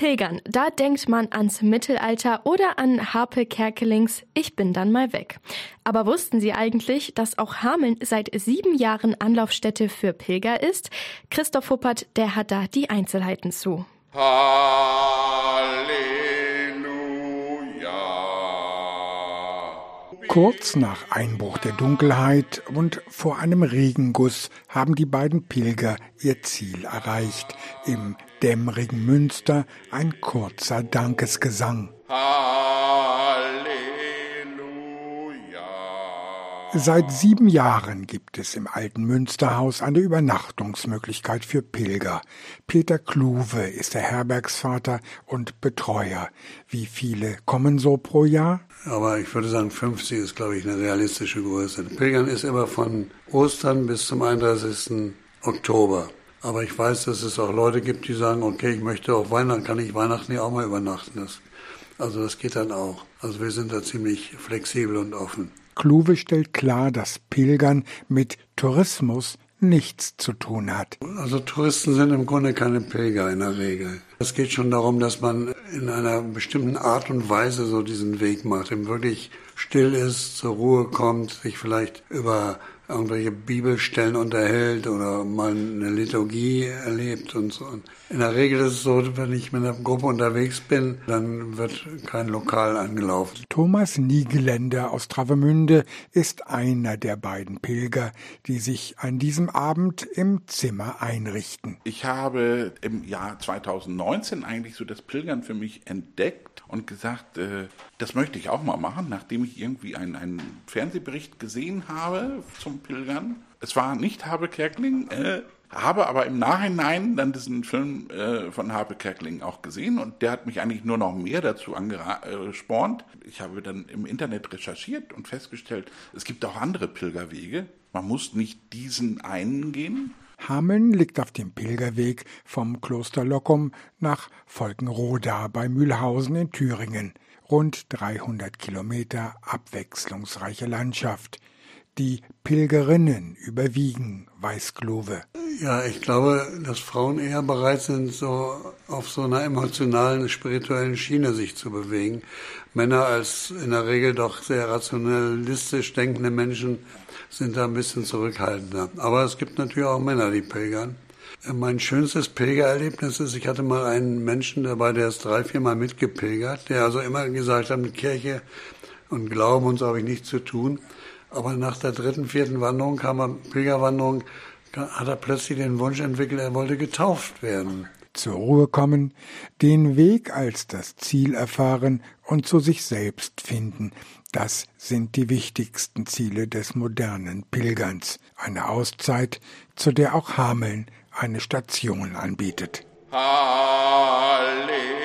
Pilgern, da denkt man ans Mittelalter oder an Harpe Kerkelings Ich bin dann mal weg. Aber wussten Sie eigentlich, dass auch Hameln seit sieben Jahren Anlaufstätte für Pilger ist? Christoph Huppert, der hat da die Einzelheiten zu. Halleluja. Kurz nach Einbruch der Dunkelheit und vor einem Regenguss haben die beiden Pilger ihr Ziel erreicht. Im dämmerigen Münster ein kurzer Dankesgesang. Seit sieben Jahren gibt es im alten Münsterhaus eine Übernachtungsmöglichkeit für Pilger. Peter Kluwe ist der Herbergsvater und Betreuer. Wie viele kommen so pro Jahr? Aber ich würde sagen, 50 ist, glaube ich, eine realistische Größe. Pilgern ist immer von Ostern bis zum 31. Oktober. Aber ich weiß, dass es auch Leute gibt, die sagen, okay, ich möchte auch Weihnachten, kann ich Weihnachten ja auch mal übernachten. Das, also das geht dann auch. Also wir sind da ziemlich flexibel und offen. Kluwe stellt klar, dass Pilgern mit Tourismus nichts zu tun hat. Also Touristen sind im Grunde keine Pilger in der Regel. Es geht schon darum, dass man in einer bestimmten Art und Weise so diesen Weg macht, eben wirklich still ist, zur Ruhe kommt, sich vielleicht über irgendwelche Bibelstellen unterhält oder mal eine Liturgie erlebt und so. Und in der Regel ist es so, wenn ich mit einer Gruppe unterwegs bin, dann wird kein Lokal angelaufen. Thomas Niegeländer aus Travemünde ist einer der beiden Pilger, die sich an diesem Abend im Zimmer einrichten. Ich habe im Jahr 2019 eigentlich so das Pilgern für mich entdeckt und gesagt, äh, das möchte ich auch mal machen, nachdem ich irgendwie einen, einen Fernsehbericht gesehen habe zum Pilgern. Es war nicht Habe Kerkling, äh, habe aber im Nachhinein dann diesen Film äh, von Habe Kerkling auch gesehen und der hat mich eigentlich nur noch mehr dazu angespornt. Ich habe dann im Internet recherchiert und festgestellt, es gibt auch andere Pilgerwege. Man muss nicht diesen einen gehen. Hameln liegt auf dem Pilgerweg vom Kloster Lockum nach Volkenroda bei Mühlhausen in Thüringen. Rund 300 Kilometer abwechslungsreiche Landschaft. Die Pilgerinnen überwiegen, weiß Glove. Ja, ich glaube, dass Frauen eher bereit sind, so auf so einer emotionalen, spirituellen Schiene sich zu bewegen. Männer als in der Regel doch sehr rationalistisch denkende Menschen sind da ein bisschen zurückhaltender. Aber es gibt natürlich auch Männer, die pilgern. Mein schönstes Pilgererlebnis ist, ich hatte mal einen Menschen dabei, der ist drei, vier Mal mitgepilgert, der also immer gesagt hat, mit Kirche und Glauben und so habe ich nichts zu tun. Aber nach der dritten, vierten Wanderung, kam er, Pilgerwanderung, hat er plötzlich den Wunsch entwickelt, er wollte getauft werden. Zur Ruhe kommen, den Weg als das Ziel erfahren und zu sich selbst finden. Das sind die wichtigsten Ziele des modernen Pilgerns. Eine Auszeit, zu der auch Hameln eine Station anbietet. Halleluja.